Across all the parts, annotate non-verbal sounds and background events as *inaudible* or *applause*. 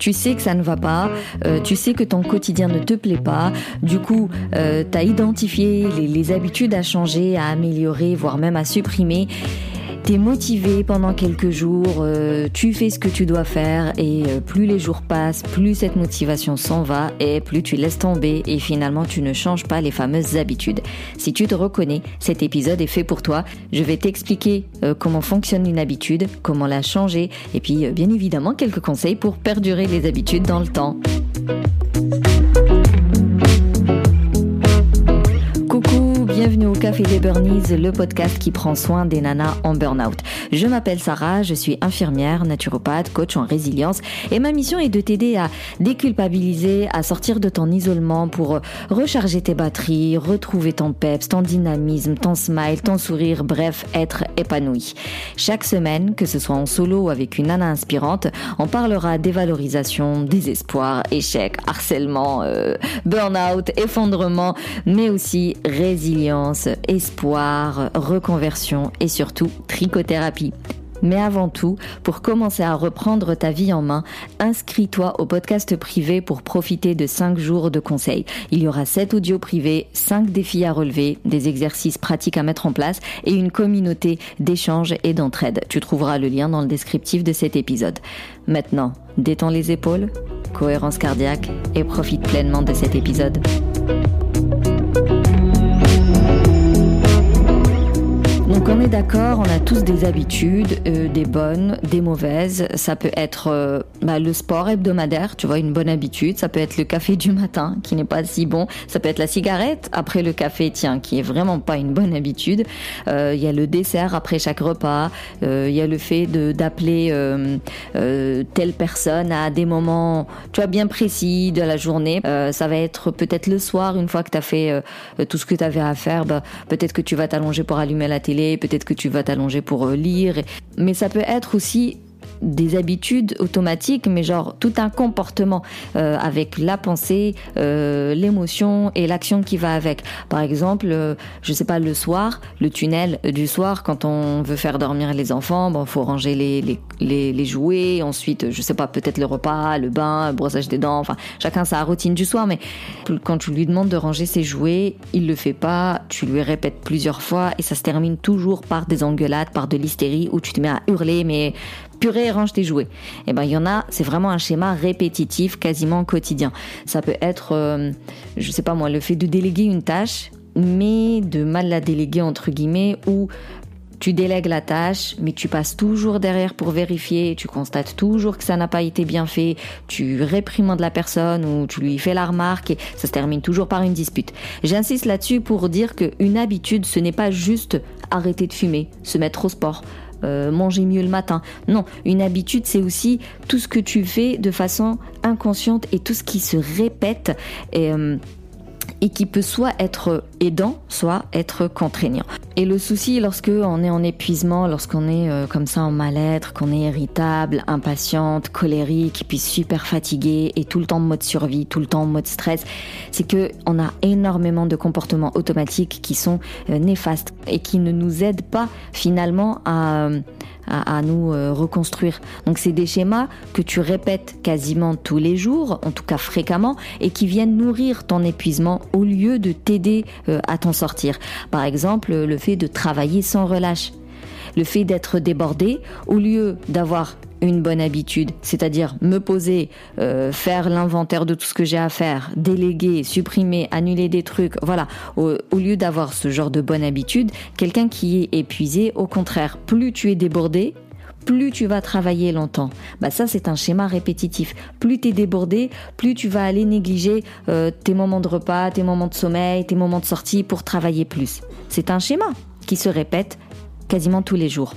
Tu sais que ça ne va pas, euh, tu sais que ton quotidien ne te plaît pas, du coup, euh, tu as identifié les, les habitudes à changer, à améliorer, voire même à supprimer. T'es motivé pendant quelques jours, euh, tu fais ce que tu dois faire et euh, plus les jours passent, plus cette motivation s'en va et plus tu laisses tomber et finalement tu ne changes pas les fameuses habitudes. Si tu te reconnais, cet épisode est fait pour toi. Je vais t'expliquer euh, comment fonctionne une habitude, comment la changer et puis bien évidemment quelques conseils pour perdurer les habitudes dans le temps. Au Café des Burnies, le podcast qui prend soin des nanas en burn-out. Je m'appelle Sarah, je suis infirmière, naturopathe, coach en résilience et ma mission est de t'aider à déculpabiliser, à sortir de ton isolement pour recharger tes batteries, retrouver ton peps, ton dynamisme, ton smile, ton sourire, bref, être épanoui. Chaque semaine, que ce soit en solo ou avec une nana inspirante, on parlera dévalorisation, désespoir, échec, harcèlement, euh, burn-out, effondrement, mais aussi résilience espoir, reconversion et surtout trichothérapie. Mais avant tout, pour commencer à reprendre ta vie en main, inscris-toi au podcast privé pour profiter de 5 jours de conseils. Il y aura 7 audios privés, 5 défis à relever, des exercices pratiques à mettre en place et une communauté d'échange et d'entraide. Tu trouveras le lien dans le descriptif de cet épisode. Maintenant, détends les épaules, cohérence cardiaque et profite pleinement de cet épisode. On est d'accord, on a tous des habitudes, euh, des bonnes, des mauvaises. Ça peut être euh, bah, le sport hebdomadaire, tu vois, une bonne habitude. Ça peut être le café du matin, qui n'est pas si bon. Ça peut être la cigarette après le café, tiens, qui est vraiment pas une bonne habitude. Euh, il y a le dessert après chaque repas. Il y a le fait d'appeler telle personne à des moments, tu vois, bien précis de la journée. ça va être peut-être le soir, une fois que tu as fait tout ce que tu avais à faire, bah, peut-être que tu vas t'allonger pour allumer la télé peut-être que tu vas t'allonger pour euh, lire. Mais ça peut être aussi des habitudes automatiques, mais genre tout un comportement euh, avec la pensée, euh, l'émotion et l'action qui va avec. Par exemple, euh, je sais pas, le soir, le tunnel du soir, quand on veut faire dormir les enfants, bon, faut ranger les, les, les, les jouets, ensuite, je sais pas, peut-être le repas, le bain, le brossage des dents, enfin, chacun sa routine du soir, mais quand tu lui demandes de ranger ses jouets, il le fait pas, tu lui répètes plusieurs fois et ça se termine toujours par des engueulades, par de l'hystérie où tu te mets à hurler, mais purée, range tes jouets. Et eh ben il y en a, c'est vraiment un schéma répétitif, quasiment quotidien. Ça peut être, euh, je sais pas moi, le fait de déléguer une tâche, mais de mal la déléguer entre guillemets, ou tu délègues la tâche, mais tu passes toujours derrière pour vérifier, tu constates toujours que ça n'a pas été bien fait, tu réprimandes la personne ou tu lui fais la remarque et ça se termine toujours par une dispute. J'insiste là-dessus pour dire qu'une habitude, ce n'est pas juste arrêter de fumer, se mettre au sport, euh, manger mieux le matin. Non, une habitude, c'est aussi tout ce que tu fais de façon inconsciente et tout ce qui se répète. Euh, et qui peut soit être aidant, soit être contraignant. Et le souci, lorsque on est en épuisement, lorsqu'on est euh, comme ça en mal-être, qu'on est irritable, impatiente, colérique, puis super fatigué et tout le temps en mode survie, tout le temps en mode stress, c'est que on a énormément de comportements automatiques qui sont euh, néfastes et qui ne nous aident pas finalement à à, nous euh, reconstruire. Donc c'est des schémas que tu répètes quasiment tous les jours, en tout cas fréquemment, et qui viennent nourrir ton épuisement au lieu de t'aider euh, à t'en sortir. Par exemple, le fait de travailler sans relâche. Le fait d'être débordé, au lieu d'avoir une bonne habitude, c'est-à-dire me poser, euh, faire l'inventaire de tout ce que j'ai à faire, déléguer, supprimer, annuler des trucs, voilà, au, lieu d'avoir ce genre de bonne habitude, quelqu'un qui est épuisé, au contraire, plus tu es débordé, plus tu vas travailler longtemps. Bah ça c'est un schéma répétitif. Plus tu es débordé, plus tu vas aller négliger euh, tes moments de repas, tes moments de sommeil, tes moments de sortie pour travailler plus. C'est un schéma qui se répète quasiment tous les jours.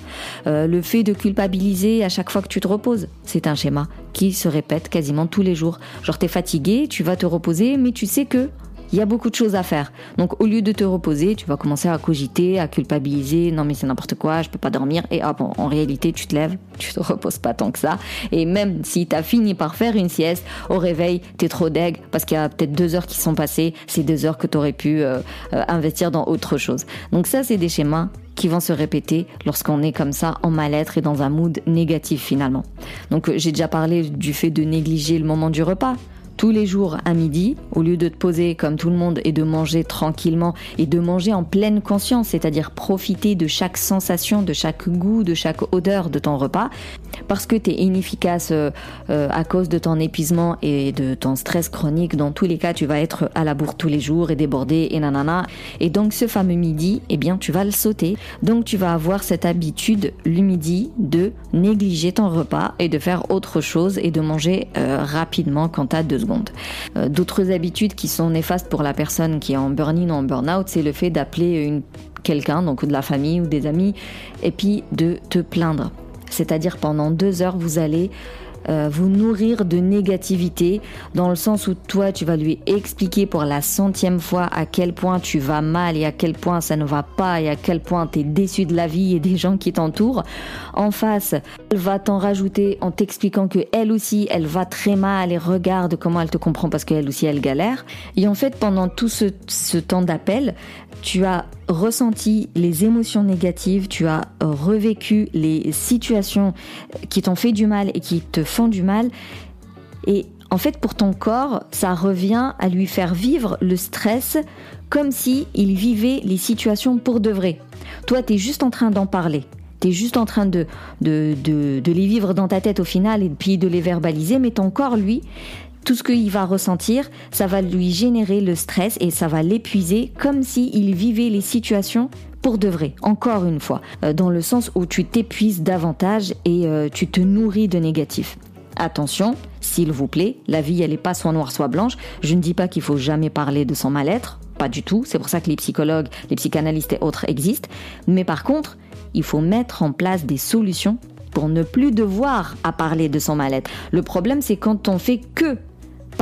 Euh, le fait de culpabiliser à chaque fois que tu te reposes, c'est un schéma qui se répète quasiment tous les jours. Genre t'es fatigué, tu vas te reposer, mais tu sais que il y a beaucoup de choses à faire. Donc au lieu de te reposer, tu vas commencer à cogiter, à culpabiliser, non mais c'est n'importe quoi, je peux pas dormir et hop, en réalité tu te lèves, tu te reposes pas tant que ça et même si tu as fini par faire une sieste, au réveil, tu es trop deg parce qu'il y a peut-être deux heures qui sont passées, c'est deux heures que tu aurais pu euh, euh, investir dans autre chose. Donc ça c'est des schémas qui vont se répéter lorsqu'on est comme ça en mal-être et dans un mood négatif finalement. Donc j'ai déjà parlé du fait de négliger le moment du repas tous les jours à midi, au lieu de te poser comme tout le monde et de manger tranquillement et de manger en pleine conscience, c'est-à-dire profiter de chaque sensation, de chaque goût, de chaque odeur de ton repas, parce que tu es inefficace euh, euh, à cause de ton épuisement et de ton stress chronique, dans tous les cas, tu vas être à la bourre tous les jours et débordé et nanana. Et donc ce fameux midi, eh bien, tu vas le sauter. Donc tu vas avoir cette habitude le midi de négliger ton repas et de faire autre chose et de manger euh, rapidement quand tu as deux secondes. D'autres habitudes qui sont néfastes pour la personne qui est en burn-in ou en burn-out, c'est le fait d'appeler quelqu'un, donc de la famille ou des amis, et puis de te plaindre. C'est-à-dire pendant deux heures, vous allez euh, vous nourrir de négativité dans le sens où toi tu vas lui expliquer pour la centième fois à quel point tu vas mal et à quel point ça ne va pas et à quel point tu es déçu de la vie et des gens qui t'entourent. En face, elle va t'en rajouter en t'expliquant que elle aussi elle va très mal et regarde comment elle te comprend parce qu'elle aussi elle galère. Et en fait pendant tout ce, ce temps d'appel, tu as ressenti les émotions négatives, tu as revécu les situations qui t'ont fait du mal et qui te font du mal. Et en fait, pour ton corps, ça revient à lui faire vivre le stress comme si il vivait les situations pour de vrai. Toi, tu es juste en train d'en parler. Tu es juste en train de, de, de, les vivre dans ta tête au final et puis de les verbaliser, mais ton corps, lui, tout ce qu'il va ressentir, ça va lui générer le stress et ça va l'épuiser comme s'il vivait les situations pour de vrai, encore une fois, euh, dans le sens où tu t'épuises davantage et euh, tu te nourris de négatif. Attention, s'il vous plaît, la vie elle n'est pas soit noire soit blanche. Je ne dis pas qu'il faut jamais parler de son mal-être, pas du tout. C'est pour ça que les psychologues, les psychanalystes et autres existent. Mais par contre, il faut mettre en place des solutions pour ne plus devoir à parler de son mal-être. Le problème c'est quand on fait que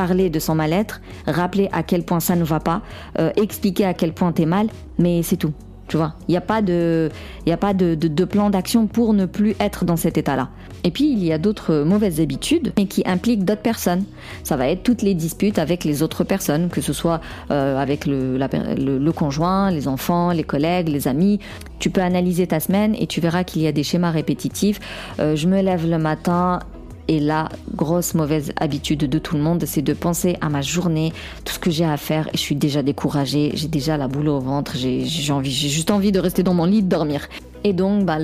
parler de son mal-être, rappeler à quel point ça ne va pas, euh, expliquer à quel point t'es mal, mais c'est tout. Tu vois, il n'y a pas de, y a pas de, de, plan d'action pour ne plus être dans cet état-là. Et puis il y a d'autres mauvaises habitudes, mais qui impliquent d'autres personnes. Ça va être toutes les disputes avec les autres personnes, que ce soit euh, avec le, le, conjoint, les enfants, les collègues, les amis. Tu peux analyser ta semaine et tu verras qu'il y a des schémas répétitifs. Euh, je me lève le matin, et la grosse mauvaise habitude de tout le monde, c'est de penser à ma journée, tout ce que j'ai à faire, et je suis déjà découragée, j'ai déjà la boule au ventre, j'ai juste envie de rester dans mon lit, de dormir. Et donc, bah,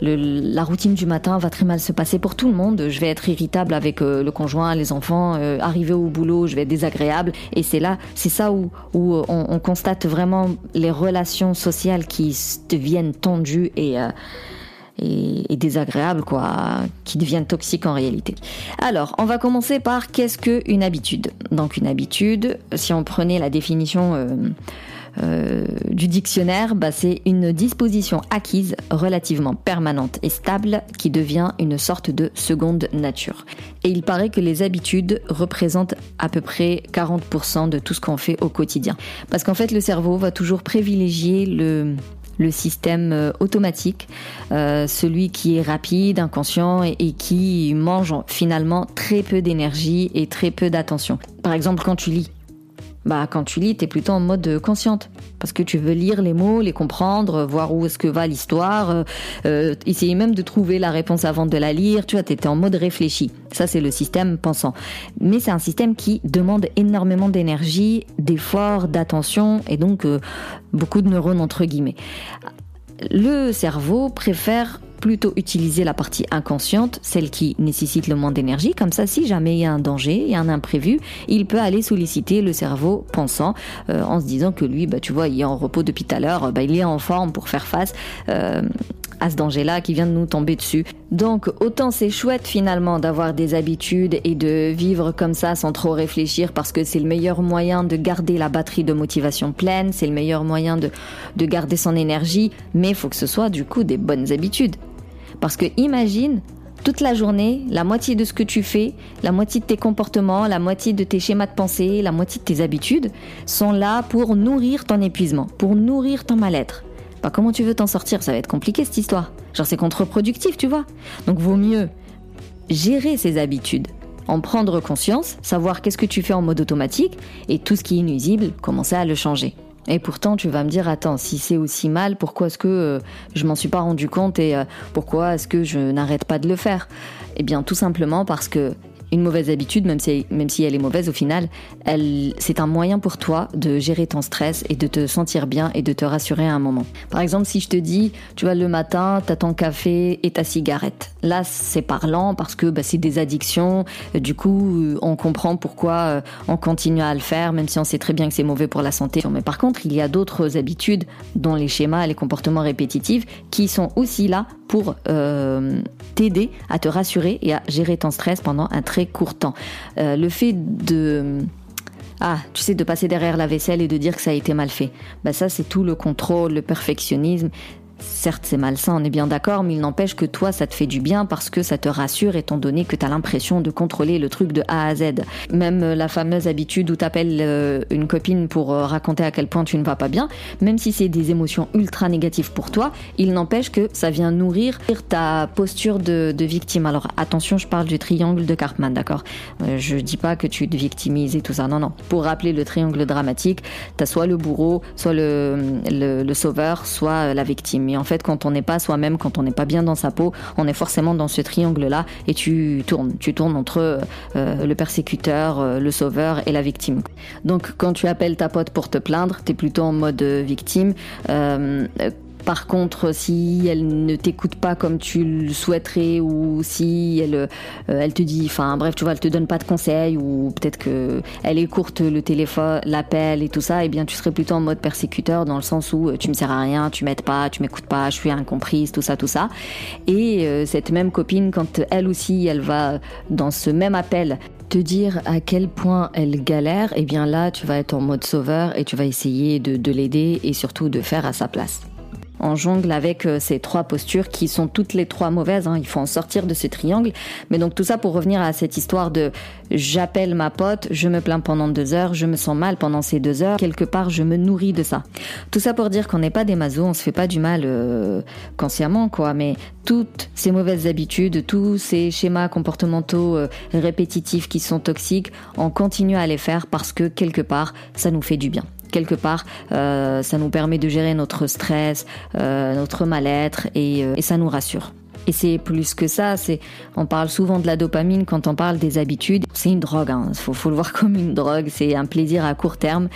la routine du matin va très mal se passer pour tout le monde. Je vais être irritable avec euh, le conjoint, les enfants. Euh, arriver au boulot, je vais être désagréable. Et c'est là, c'est ça où, on, on, constate vraiment les relations sociales qui deviennent tendues et euh, et, désagréables, quoi, qui deviennent toxiques en réalité. Alors, on va commencer par qu'est-ce qu'une habitude? Donc une habitude, si on prenait la définition euh, euh, du dictionnaire, bah, c'est une disposition acquise relativement permanente et stable qui devient une sorte de seconde nature. Et il paraît que les habitudes représentent à peu près 40% de tout ce qu'on fait au quotidien. Parce qu'en fait, le cerveau va toujours privilégier le le système euh, automatique, euh, celui qui est rapide, inconscient et, qui mange finalement très peu d'énergie et très peu d'attention. Par exemple, quand tu lis, bah quand tu lis, tu es plutôt en mode consciente parce que tu veux lire les mots, les comprendre, voir où est-ce que va l'histoire, euh, euh, essayer même de trouver la réponse avant de la lire, tu vois, tu étais en mode réfléchi. Ça c'est le système pensant. Mais c'est un système qui demande énormément d'énergie, d'efforts, d'attention et donc euh, beaucoup de neurones entre guillemets. Le cerveau préfère plutôt utiliser la partie inconsciente, celle qui nécessite le moins d'énergie. Comme ça, si jamais il y a un danger, il y a un imprévu, il peut aller solliciter le cerveau pensant euh, en se disant que lui, bah, tu vois, il est en repos depuis tout à l'heure, bah, il est en forme pour faire face euh, à ce danger-là qui vient de nous tomber dessus. Donc autant c'est chouette finalement d'avoir des habitudes et de vivre comme ça sans trop réfléchir parce que c'est le meilleur moyen de garder la batterie de motivation pleine, c'est le meilleur moyen de, de garder son énergie, mais il faut que ce soit du coup des bonnes habitudes. Parce que imagine, toute la journée, la moitié de ce que tu fais, la moitié de tes comportements, la moitié de tes schémas de pensée, la moitié de tes habitudes sont là pour nourrir ton épuisement, pour nourrir ton mal-être. Bah, comment tu veux t'en sortir? Ça va être compliqué cette histoire. Genre c'est contre-productif, tu vois. Donc vaut mieux gérer ses habitudes, en prendre conscience, savoir qu'est-ce que tu fais en mode automatique et tout ce qui est nuisible, commencer à le changer. Et pourtant, tu vas me dire, attends, si c'est aussi mal, pourquoi est-ce que euh, je m'en suis pas rendu compte et euh, pourquoi est-ce que je n'arrête pas de le faire? Eh bien, tout simplement parce que une mauvaise habitude, même si, même si elle est mauvaise au final, c'est un moyen pour toi de gérer ton stress et de te sentir bien et de te rassurer à un moment. Par exemple, si je te dis, tu vois, le matin, tu as ton café et ta cigarette. Là, c'est parlant parce que bah, c'est des addictions. Du coup, euh, on comprend pourquoi euh, on continue à le faire, même si on sait très bien que c'est mauvais pour la santé. Mais par contre, il y a d'autres habitudes, dont les schémas, les comportements répétitifs, qui sont aussi là pour euh, t'aider à te rassurer et à gérer ton stress pendant un très court temps. Euh, le fait de ah, tu sais, de passer derrière la vaisselle et de dire que ça a été mal fait. Bah ça, c'est tout le contrôle, le perfectionnisme. Certes, c'est malsain, on est bien d'accord, mais il n'empêche que toi, ça te fait du bien parce que ça te rassure étant donné que tu as l'impression de contrôler le truc de A à Z. Même euh, la fameuse habitude où tu appelles euh, une copine pour euh, raconter à quel point tu ne vas pas bien, même si c'est des émotions ultra négatives pour toi, il n'empêche que ça vient nourrir ta posture de, victime. Alors attention, je parle du triangle de Cartman, d'accord? Je dis pas que tu te victimises et tout ça, non, non. Pour rappeler le triangle dramatique, tu as soit le bourreau, soit le sauveur, soit la victime. Et en fait, quand on n'est pas soi-même, quand on n'est pas bien dans sa peau, on est forcément dans ce triangle-là et tu tournes. Tu tournes entre euh, le persécuteur, euh, le sauveur et la victime. Donc, quand tu appelles ta pote pour te plaindre, tu es plutôt en mode victime. Euh, par contre, si elle ne t'écoute pas comme tu le souhaiterais ou si elle, euh, elle te dit, enfin bref, tu vois, elle te donne pas de conseils ou peut-être que elle écourte le téléphone, l'appel et tout ça, eh bien tu serais plutôt en mode persécuteur dans le sens où euh, tu me sers à rien, tu m'aides pas, tu m'écoutes pas, je suis incomprise, tout ça, tout ça. Et euh, cette même copine, quand elle aussi, elle va dans ce même appel te dire à quel point elle galère, eh bien là, tu vas être en mode sauveur et tu vas essayer de l'aider et surtout de faire à sa place on jongle avec euh, ces trois postures qui sont toutes les trois mauvaises. Hein. Il faut en sortir de ce triangle. Mais donc tout ça pour revenir à cette histoire de j'appelle ma pote, je me plains pendant deux heures, je me sens mal pendant ces deux heures. Quelque part, je me nourris de ça. Tout ça pour dire qu'on n'est pas des masos, on se fait pas du mal euh, consciemment, quoi. Mais toutes ces mauvaises habitudes, tous ces schémas comportementaux euh, répétitifs qui sont toxiques, on continue à les faire parce que quelque part, ça nous fait du bien quelque part, euh, ça nous permet de gérer notre stress, euh, notre mal-être et, euh, et ça nous rassure. Et c'est plus que ça, c'est, on parle souvent de la dopamine quand on parle des habitudes. C'est une drogue, hein. faut, faut le voir *laughs* comme une drogue, c'est un plaisir à court terme.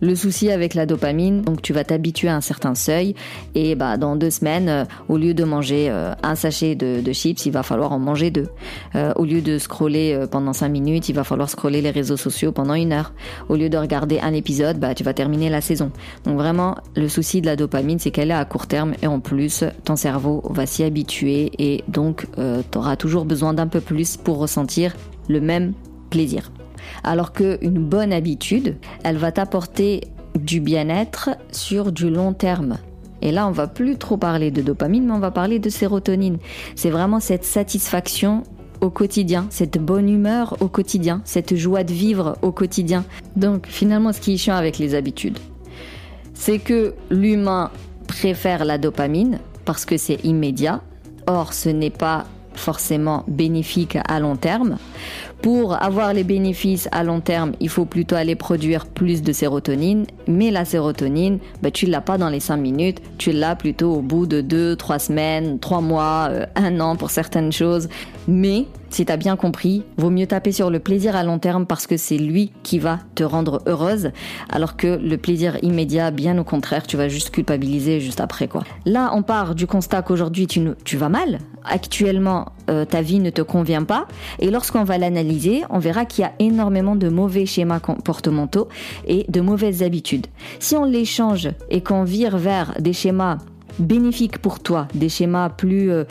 Le souci avec la dopamine, donc tu vas t'habituer à un certain seuil et bah dans deux semaines, euh, au lieu de manger euh, un sachet de, chips, il va falloir en manger deux. Euh, au lieu de scroller pendant cinq minutes, il va falloir scroller les réseaux sociaux pendant une heure. Au lieu de regarder un épisode, bah tu vas terminer la saison. Donc vraiment, le souci de la dopamine, c'est qu'elle est à court terme et en plus, ton cerveau va s'y habituer et donc tu auras toujours besoin d'un peu plus pour ressentir le même plaisir. Alors qu'une bonne habitude, elle va t'apporter du bien-être sur du long terme. Et là, on va plus trop parler de dopamine, mais on va parler de sérotonine. C'est vraiment cette satisfaction au quotidien, cette bonne humeur au quotidien, cette joie de vivre au quotidien. Donc finalement, ce qui est chiant avec les habitudes, c'est que l'humain préfère la dopamine parce que c'est immédiat. Or, ce n'est pas forcément bénéfique à long terme. Pour avoir les bénéfices à long terme, il faut plutôt aller produire plus de sérotonine. Mais la sérotonine, bah, tu l'as pas dans les 5 minutes, tu l'as plutôt au bout de 2, 3 semaines, 3 mois, euh, un an pour certaines choses. Mais si t'as bien compris, vaut mieux taper sur le plaisir à long terme parce que c'est lui qui va te rendre heureuse, alors que le plaisir immédiat, bien au contraire, tu vas juste culpabiliser juste après quoi. Là, on part du constat qu'aujourd'hui tu, tu vas mal, actuellement euh, ta vie ne te convient pas, et lorsqu'on va l'analyser, on verra qu'il y a énormément de mauvais schémas comportementaux et de mauvaises habitudes. Si on les change et qu'on vire vers des schémas bénéfiques pour toi, des schémas plus euh,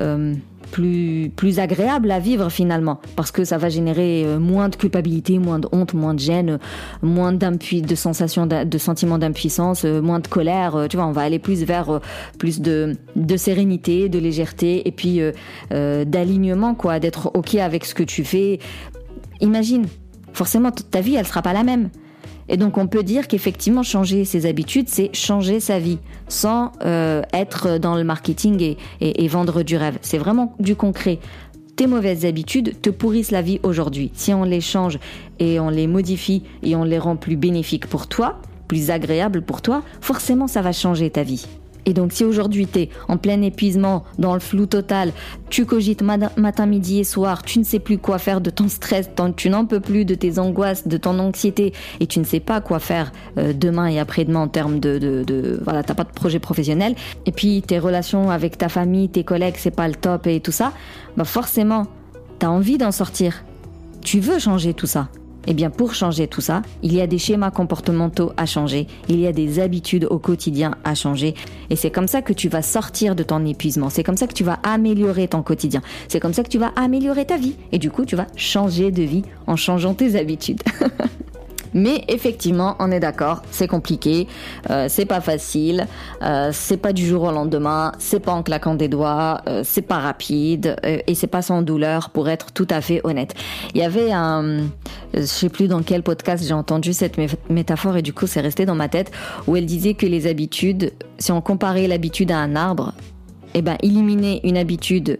euh, plus, plus agréable à vivre finalement, parce que ça va générer euh, moins de culpabilité, moins de honte, moins de gêne, moins de sensations, de sentiments d'impuissance, euh, moins de colère. Euh, tu vois, on va aller plus vers plus de, de sérénité, de légèreté et puis d'alignement, quoi, d'être ok avec ce que tu fais. Imagine, forcément, ta vie, elle sera pas la même. Et donc on peut dire qu'effectivement changer ses habitudes, c'est changer sa vie sans euh, être dans le marketing et, vendre du rêve. C'est vraiment du concret. Tes mauvaises habitudes te pourrissent la vie aujourd'hui. Si on les change et on les modifie et on les rend plus bénéfiques pour toi, plus agréable pour toi, forcément ça va changer ta vie. Et donc si aujourd'hui tu es en plein épuisement, dans le flou total, tu cogites matin, midi et soir, tu ne sais plus quoi faire de ton stress, tu n'en peux plus de tes angoisses, de ton anxiété, et tu ne sais pas quoi faire euh, demain et après-demain en termes de, de, de voilà, t'as pas de projet professionnel, et puis tes relations avec ta famille, tes collègues, c'est pas le top et tout ça, bah forcément, t'as envie d'en sortir. Tu veux changer tout ça. Eh bien, pour changer tout ça, il y a des schémas comportementaux à changer, il y a des habitudes au quotidien à changer, et c'est comme ça que tu vas sortir de ton épuisement, c'est comme ça que tu vas améliorer ton quotidien, c'est comme ça que tu vas améliorer ta vie, et du coup, tu vas changer de vie en changeant tes habitudes. *laughs* Mais effectivement, on est d'accord, c'est compliqué, euh, c'est pas facile, euh, c'est pas du jour au lendemain, c'est pas en claquant des doigts, euh, c'est pas rapide et c'est pas sans douleur pour être tout à fait honnête. Il y avait un, je sais plus dans quel podcast j'ai entendu cette métaphore et du coup c'est resté dans ma tête où elle disait que les habitudes, si on comparait l'habitude à un arbre, eh ben éliminer une habitude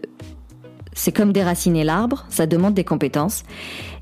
c'est comme déraciner l'arbre, ça demande des compétences.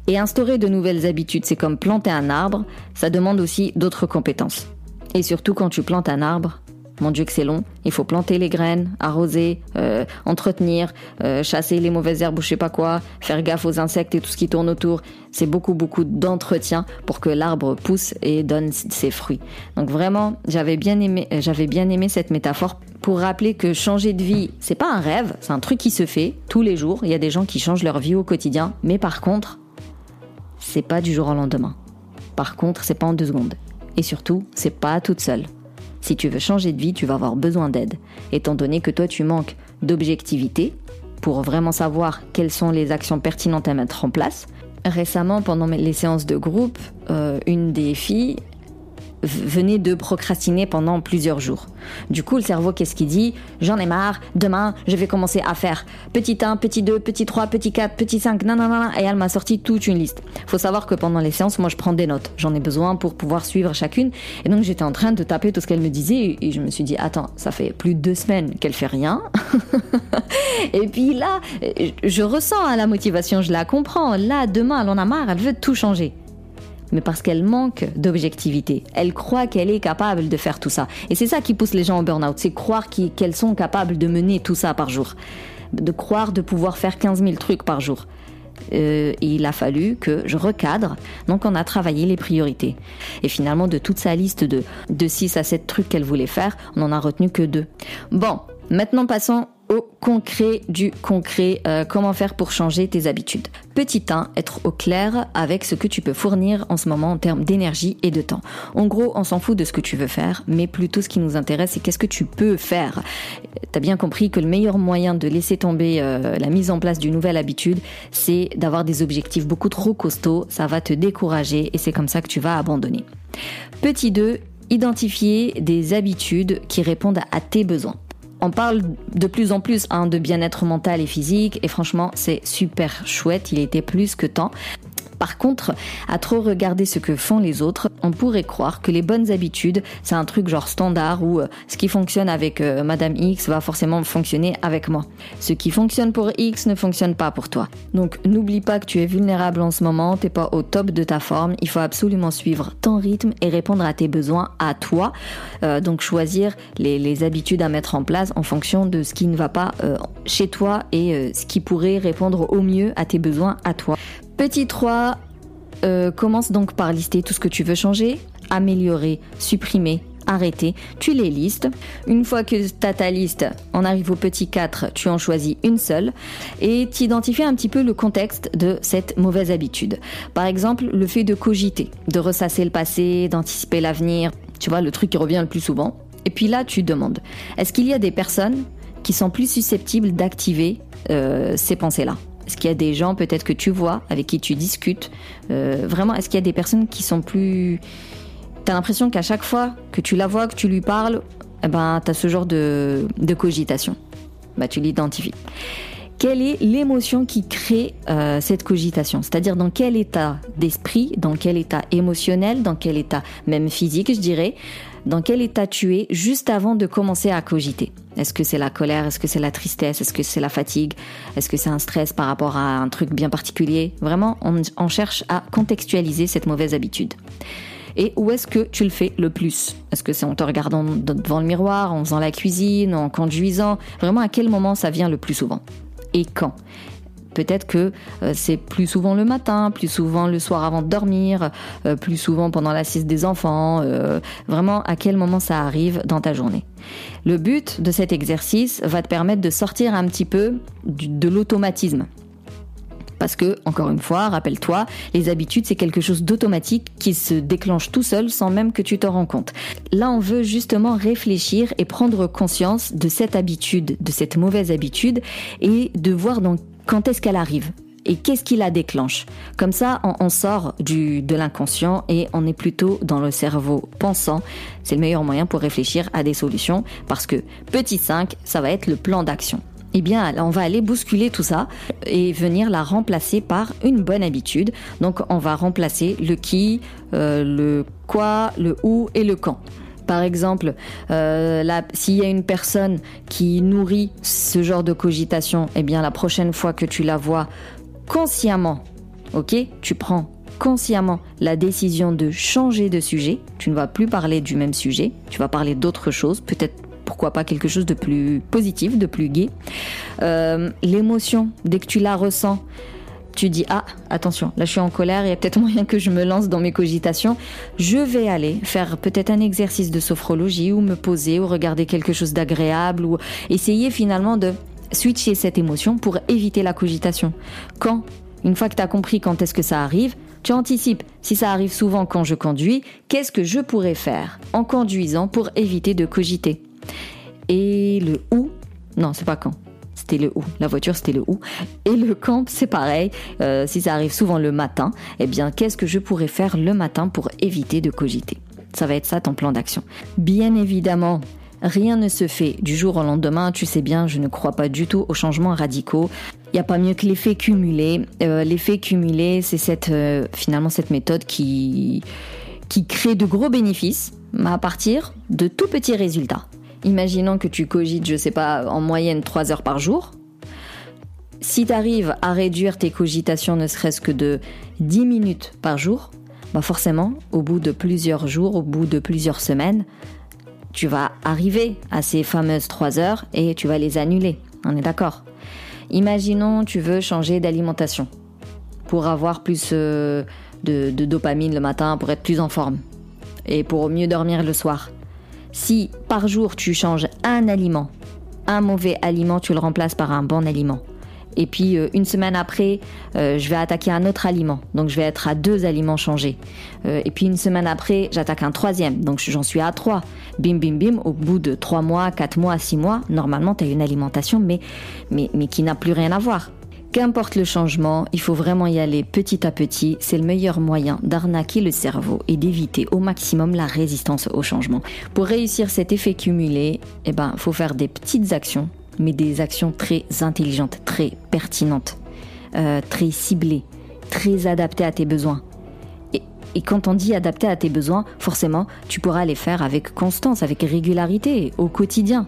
Et instaurer de nouvelles habitudes, c'est comme planter un arbre, ça demande aussi d'autres compétences. Et surtout quand tu plantes un arbre, mon Dieu que c'est long, il faut planter les graines, arroser, euh, entretenir, euh, chasser les mauvaises herbes ou je sais pas quoi, faire gaffe aux insectes et tout ce qui tourne autour. C'est beaucoup beaucoup d'entretien pour que l'arbre pousse et donne ses fruits. Donc vraiment, j'avais bien aimé, j'avais bien aimé cette métaphore pour rappeler que changer de vie, c'est pas un rêve, c'est un truc qui se fait tous les jours. Il y a des gens qui changent leur vie au quotidien, mais par contre, c'est pas du jour au lendemain. Par contre, c'est pas en deux secondes. Et surtout, c'est pas toute seule. Si tu veux changer de vie, tu vas avoir besoin d'aide, étant donné que toi tu manques d'objectivité pour vraiment savoir quelles sont les actions pertinentes à mettre en place. Récemment, pendant les séances de groupe, euh, une des filles venait de procrastiner pendant plusieurs jours. Du coup, le cerveau, qu'est-ce qu'il dit? J'en ai marre, demain, je vais commencer à faire petit 1, petit 2, petit 3, petit 4, petit 5, nanana, et elle m'a sorti toute une liste. Faut savoir que pendant les séances, moi, je prends des notes. J'en ai besoin pour pouvoir suivre chacune. Et donc, j'étais en train de taper tout ce qu'elle me disait, et je me suis dit, attends, ça fait plus de deux semaines qu'elle fait rien. *laughs* et puis là, je ressens hein, la motivation, je la comprends. Là, demain, elle en a marre, elle veut tout changer mais parce qu'elle manque d'objectivité. Elle croit qu'elle est capable de faire tout ça. Et c'est ça qui pousse les gens au burn-out, c'est croire qu'elles sont capables de mener tout ça par jour. De croire de pouvoir faire 15 000 trucs par jour. Euh, il a fallu que je recadre. Donc on a travaillé les priorités. Et finalement, de toute sa liste de, de 6 à 7 trucs qu'elle voulait faire, on n'en a retenu que deux. Bon, maintenant passons au concret du concret, euh, comment faire pour changer tes habitudes. Petit 1, être au clair avec ce que tu peux fournir en ce moment en termes d'énergie et de temps. En gros, on s'en fout de ce que tu veux faire, mais plutôt ce qui nous intéresse, c'est qu'est-ce que tu peux faire. T'as bien compris que le meilleur moyen de laisser tomber euh, la mise en place d'une nouvelle habitude, c'est d'avoir des objectifs beaucoup trop costauds, ça va te décourager et c'est comme ça que tu vas abandonner. Petit 2, identifier des habitudes qui répondent à tes besoins on parle de plus en plus hein, de bien-être mental et physique et franchement c'est super chouette, il était plus que temps. Par contre, à trop regarder ce que font les autres, on pourrait croire que les bonnes habitudes, c'est un truc genre standard où euh, ce qui fonctionne avec euh, Madame X va forcément fonctionner avec moi. Ce qui fonctionne pour X ne fonctionne pas pour toi. Donc n'oublie pas que tu es vulnérable en ce moment, t'es pas au top de ta forme, il faut absolument suivre ton rythme et répondre à tes besoins à toi. Euh, donc choisir les, habitudes à mettre en place en fonction de ce qui ne va pas chez toi et ce qui pourrait répondre au mieux à tes besoins à toi. Petit 3, euh, commence donc par lister tout ce que tu veux changer, améliorer, supprimer, arrêter. Tu les listes. Une fois que tu as ta liste, on arrive au petit 4, tu en choisis une seule et tu identifies un petit peu le contexte de cette mauvaise habitude. Par exemple, le fait de cogiter, de ressasser le passé, d'anticiper l'avenir. Tu vois, le truc qui revient le plus souvent. Et puis là, tu demandes, est-ce qu'il y a des personnes qui sont plus susceptibles d'activer euh, ces pensées-là? Est-ce qu'il y a des gens peut-être que tu vois, avec qui tu discutes euh, Vraiment, est-ce qu'il y a des personnes qui sont plus... T'as l'impression qu'à chaque fois que tu la vois, que tu lui parles, eh ben, t'as ce genre de, cogitation? Bah, tu l'identifies. Quelle est l'émotion qui crée euh, cette cogitation? C'est-à-dire dans quel état d'esprit, dans quel état émotionnel, dans quel état même physique, je dirais, dans quel état tu es juste avant de commencer à cogiter? Est-ce que c'est la colère? Est-ce que c'est la tristesse? Est-ce que c'est la fatigue? Est-ce que c'est un stress par rapport à un truc bien particulier? Vraiment, on, cherche à contextualiser cette mauvaise habitude. et où est-ce que tu le fais le plus? Est-ce que c'est en te regardant devant le miroir, en faisant la cuisine, en conduisant? Vraiment, à quel moment ça vient le plus souvent? Et quand? Peut-être que euh, c'est plus souvent le matin, plus souvent le soir avant de dormir, euh, plus souvent pendant la sieste des enfants. Euh, vraiment, à quel moment ça arrive dans ta journée. Le but de cet exercice va te permettre de sortir un petit peu de l'automatisme. Parce que, encore une fois, rappelle-toi, les habitudes, c'est quelque chose d'automatique qui se déclenche tout seul sans même que tu t'en rends compte. Là, on veut justement réfléchir et prendre conscience de cette habitude, de cette mauvaise habitude, et de voir donc quand est-ce qu'elle arrive et qu'est-ce qui la déclenche? Comme ça, on, sort de l'inconscient et on est plutôt dans le cerveau pensant. C'est le meilleur moyen pour réfléchir à des solutions parce que petit 5, ça va être le plan d'action eh bien, on va aller bousculer tout ça et venir la remplacer par une bonne habitude. Donc, on va remplacer le qui, euh, le quoi, le où et le quand. Par exemple, euh, s'il y a une personne qui nourrit ce genre de cogitation, eh bien, la prochaine fois que tu la vois consciemment, ok, tu prends consciemment la décision de changer de sujet. Tu ne vas plus parler du même sujet, tu vas parler d'autre chose, peut-être pourquoi pas quelque chose de plus positif, de plus gai. Euh, l'émotion, dès que tu la ressens, tu dis ah attention là je suis en colère il y a peut-être *laughs* moyen que je me lance dans mes cogitations. Je vais aller faire peut-être un exercice de sophrologie ou me poser ou regarder quelque chose d'agréable ou essayer finalement de switcher cette émotion pour éviter la cogitation. Quand une fois que tu as compris quand est-ce que ça arrive tu anticipes, si ça arrive souvent quand je conduis, qu'est-ce que je pourrais faire en conduisant pour éviter de cogiter? Et le où, non, c'est pas quand. C'était le où. La voiture, c'était le où. Et le camp, c'est pareil. Euh, si ça arrive souvent le matin, eh bien, qu'est-ce que je pourrais faire le matin pour éviter de cogiter? Ça va être ça ton plan d'action. Bien évidemment, Rien ne se fait du jour au lendemain, tu sais bien, je ne crois pas du tout aux changements radicaux. Il n'y a pas mieux que l'effet cumulé. Euh, l'effet cumulé, c'est euh, finalement cette méthode qui, qui crée de gros bénéfices à partir de tout petits résultats. Imaginons que tu cogites, je sais pas, en moyenne 3 heures par jour. Si tu arrives à réduire tes cogitations ne serait-ce que de 10 minutes par jour, bah forcément, au bout de plusieurs jours, au bout de plusieurs semaines, tu vas arriver à ces fameuses 3 heures et tu vas les annuler. On est d'accord? Imaginons tu veux changer d'alimentation pour avoir plus euh, de dopamine le matin, pour être plus en forme et pour mieux dormir le soir. Si par jour tu changes un aliment, un mauvais aliment, tu le remplaces par un bon aliment. Et puis euh, une semaine après, euh, je vais attaquer un autre aliment. Donc je vais être à deux aliments changés. Euh, et puis une semaine après, j'attaque un troisième. Donc j'en suis à trois. Bim bim bim. Au bout de trois mois, quatre mois, six mois, normalement tu as une alimentation, mais, mais, mais qui n'a plus rien à voir. Qu'importe le changement, il faut vraiment y aller petit à petit. C'est le meilleur moyen d'arnaquer le cerveau et d'éviter au maximum la résistance au changement. Pour réussir cet effet cumulé, eh ben, faut faire des petites actions, mais des actions très intelligentes, très pertinentes, euh, très ciblées, très adaptées à tes besoins. Et, et quand on dit adapté à tes besoins, forcément, tu pourras les faire avec constance, avec régularité, au quotidien.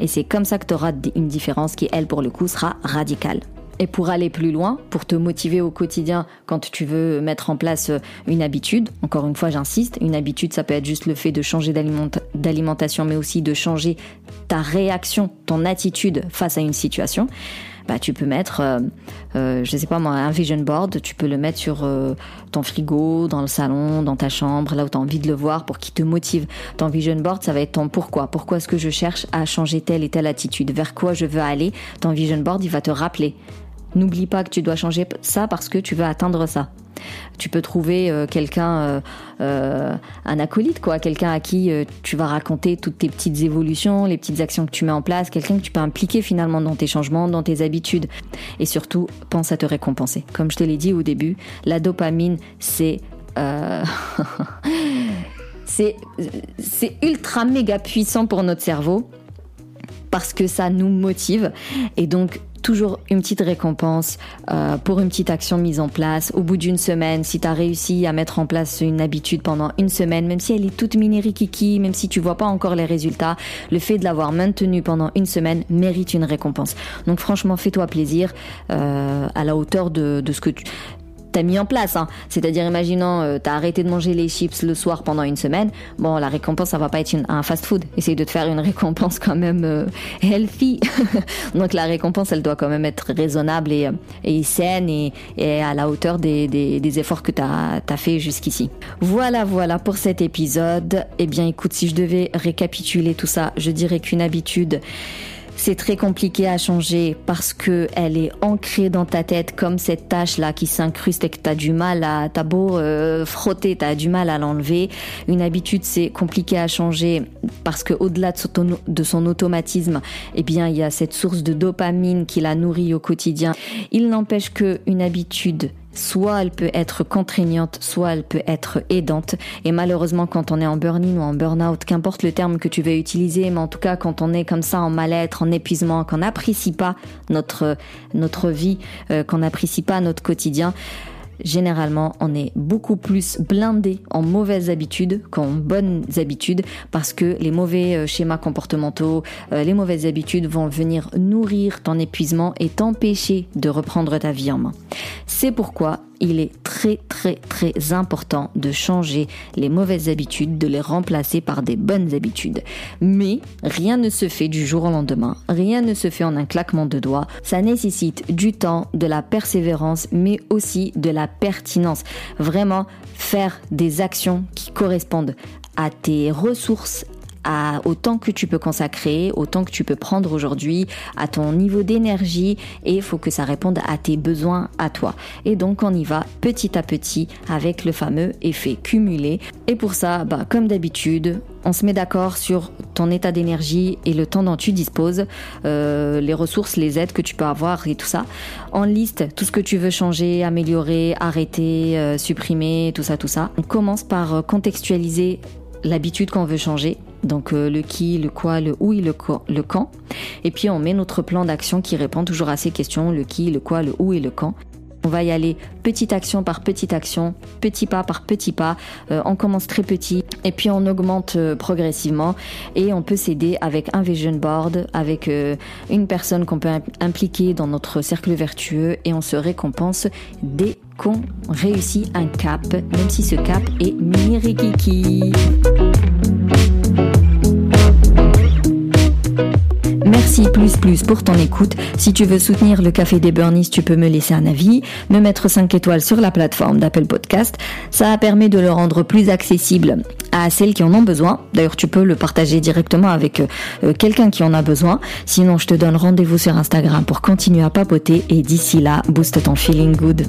Et c'est comme ça que tu auras une différence qui, elle, pour le coup, sera radicale. Et pour aller plus loin, pour te motiver au quotidien quand tu veux mettre en place euh, une habitude, encore une fois j'insiste, une habitude ça peut être juste le fait de changer d'alimentation mais aussi de changer ta réaction, ton attitude face à une situation. Bah, tu peux mettre, euh, euh, je sais pas moi, un vision board, tu peux le mettre sur ton frigo, dans le salon, dans ta chambre, là où tu as envie de le voir pour qu'il te motive. Ton vision board, ça va être ton pourquoi. Pourquoi est-ce que je cherche à changer telle et telle attitude? Vers quoi je veux aller? Ton vision board, il va te rappeler. N'oublie pas que tu dois changer ça parce que tu veux atteindre ça. Tu peux trouver euh, quelqu'un, euh, euh, un acolyte, quoi, quelqu'un à qui tu vas raconter toutes tes petites évolutions, les petites actions que tu mets en place, quelqu'un que tu peux impliquer finalement dans tes changements, dans tes habitudes. Et surtout, pense à te récompenser. Comme je te l'ai dit au début, la dopamine, c'est *laughs* c'est c'est ultra méga puissant pour notre cerveau parce que ça nous motive et donc toujours une petite récompense euh, pour une petite action mise en place. Au bout d'une semaine, si tu as réussi à mettre en place une habitude pendant une semaine, même si elle est toute minérikiki, même si tu vois pas encore les résultats, le fait de l'avoir maintenue pendant une semaine mérite une récompense. Donc franchement, fais-toi plaisir euh, à la hauteur de ce que tu mis en place. Hein. C'est-à-dire, imaginons, euh, t'as arrêté de manger les chips le soir pendant une semaine. Bon, la récompense, ça va pas être un fast-food. Essaye de te faire une *laughs* récompense quand même euh, healthy. *laughs* Donc la récompense, elle doit quand même être raisonnable et, et saine et, à la hauteur des efforts que t'as as fait jusqu'ici. Voilà, voilà pour cet épisode. Eh bien, écoute, si je devais récapituler tout ça, je dirais qu'une habitude c'est très compliqué à changer parce que elle est ancrée dans ta tête comme cette tâche là qui s'incruste et que t'as du mal à, t'as beau euh, frotter, t'as du mal à l'enlever. Une habitude c'est compliqué à changer parce que au-delà de son, de son automatisme, eh bien il y a cette source de dopamine qui la nourrit au quotidien. Il n'empêche que une habitude soit elle peut être contraignante, soit elle peut être aidante. Et malheureusement, quand on est en burn-in ou en burn-out, qu'importe le terme que tu veux utiliser, mais en tout cas, quand on est comme ça en mal-être, en épuisement, qu'on n'apprécie pas notre, notre vie, euh, qu'on n'apprécie pas notre quotidien, généralement, on est beaucoup plus blindé en mauvaises habitudes qu'en bonnes habitudes parce que les mauvais euh, schémas comportementaux, euh, les mauvaises habitudes vont venir nourrir ton épuisement et t'empêcher de reprendre ta vie en main. C'est pourquoi il est très très très important de changer les mauvaises habitudes, de les remplacer par des bonnes habitudes. Mais rien ne se fait du jour au lendemain, rien ne se fait en un claquement de doigts. Ça nécessite du temps, de la persévérance, mais aussi de la pertinence. Vraiment faire des actions qui correspondent à tes ressources, à, au temps que tu peux consacrer, au temps que tu peux prendre aujourd'hui, à ton niveau d'énergie et il faut que ça réponde à tes besoins à toi. Et donc on y va petit à petit avec le fameux effet cumulé. Et pour ça, bah, comme d'habitude, on se met d'accord sur ton état d'énergie et le temps dont tu disposes, euh, les ressources, les aides que tu peux avoir et tout ça. On liste tout ce que tu veux changer, améliorer, arrêter, euh, supprimer, tout ça, tout ça. On commence par euh, contextualiser l'habitude qu'on veut changer donc euh, le qui, le quoi, le où et le, le quand. Et puis on met notre plan d'action qui répond toujours à ces questions, le qui, le quoi, le où et le quand. On va y aller petite action par petite action, petit pas par petit pas. Euh, on commence très petit et puis on augmente euh, progressivement et on peut s'aider avec un vision board, avec une personne qu'on peut impliquer dans notre cercle vertueux et on se récompense dès qu'on réussit un cap, même si ce cap est mirikiki. Plus plus pour ton écoute. Si tu veux soutenir le Café des Burnies, tu peux me laisser un avis, me mettre 5 étoiles sur la plateforme d'Apple Podcast. Ça permet de le rendre plus accessible à celles qui en ont besoin. D'ailleurs, tu peux le partager directement avec euh, quelqu'un qui en a besoin. Sinon, je te donne rendez-vous sur Instagram pour continuer à papoter et d'ici là, booste ton feeling good.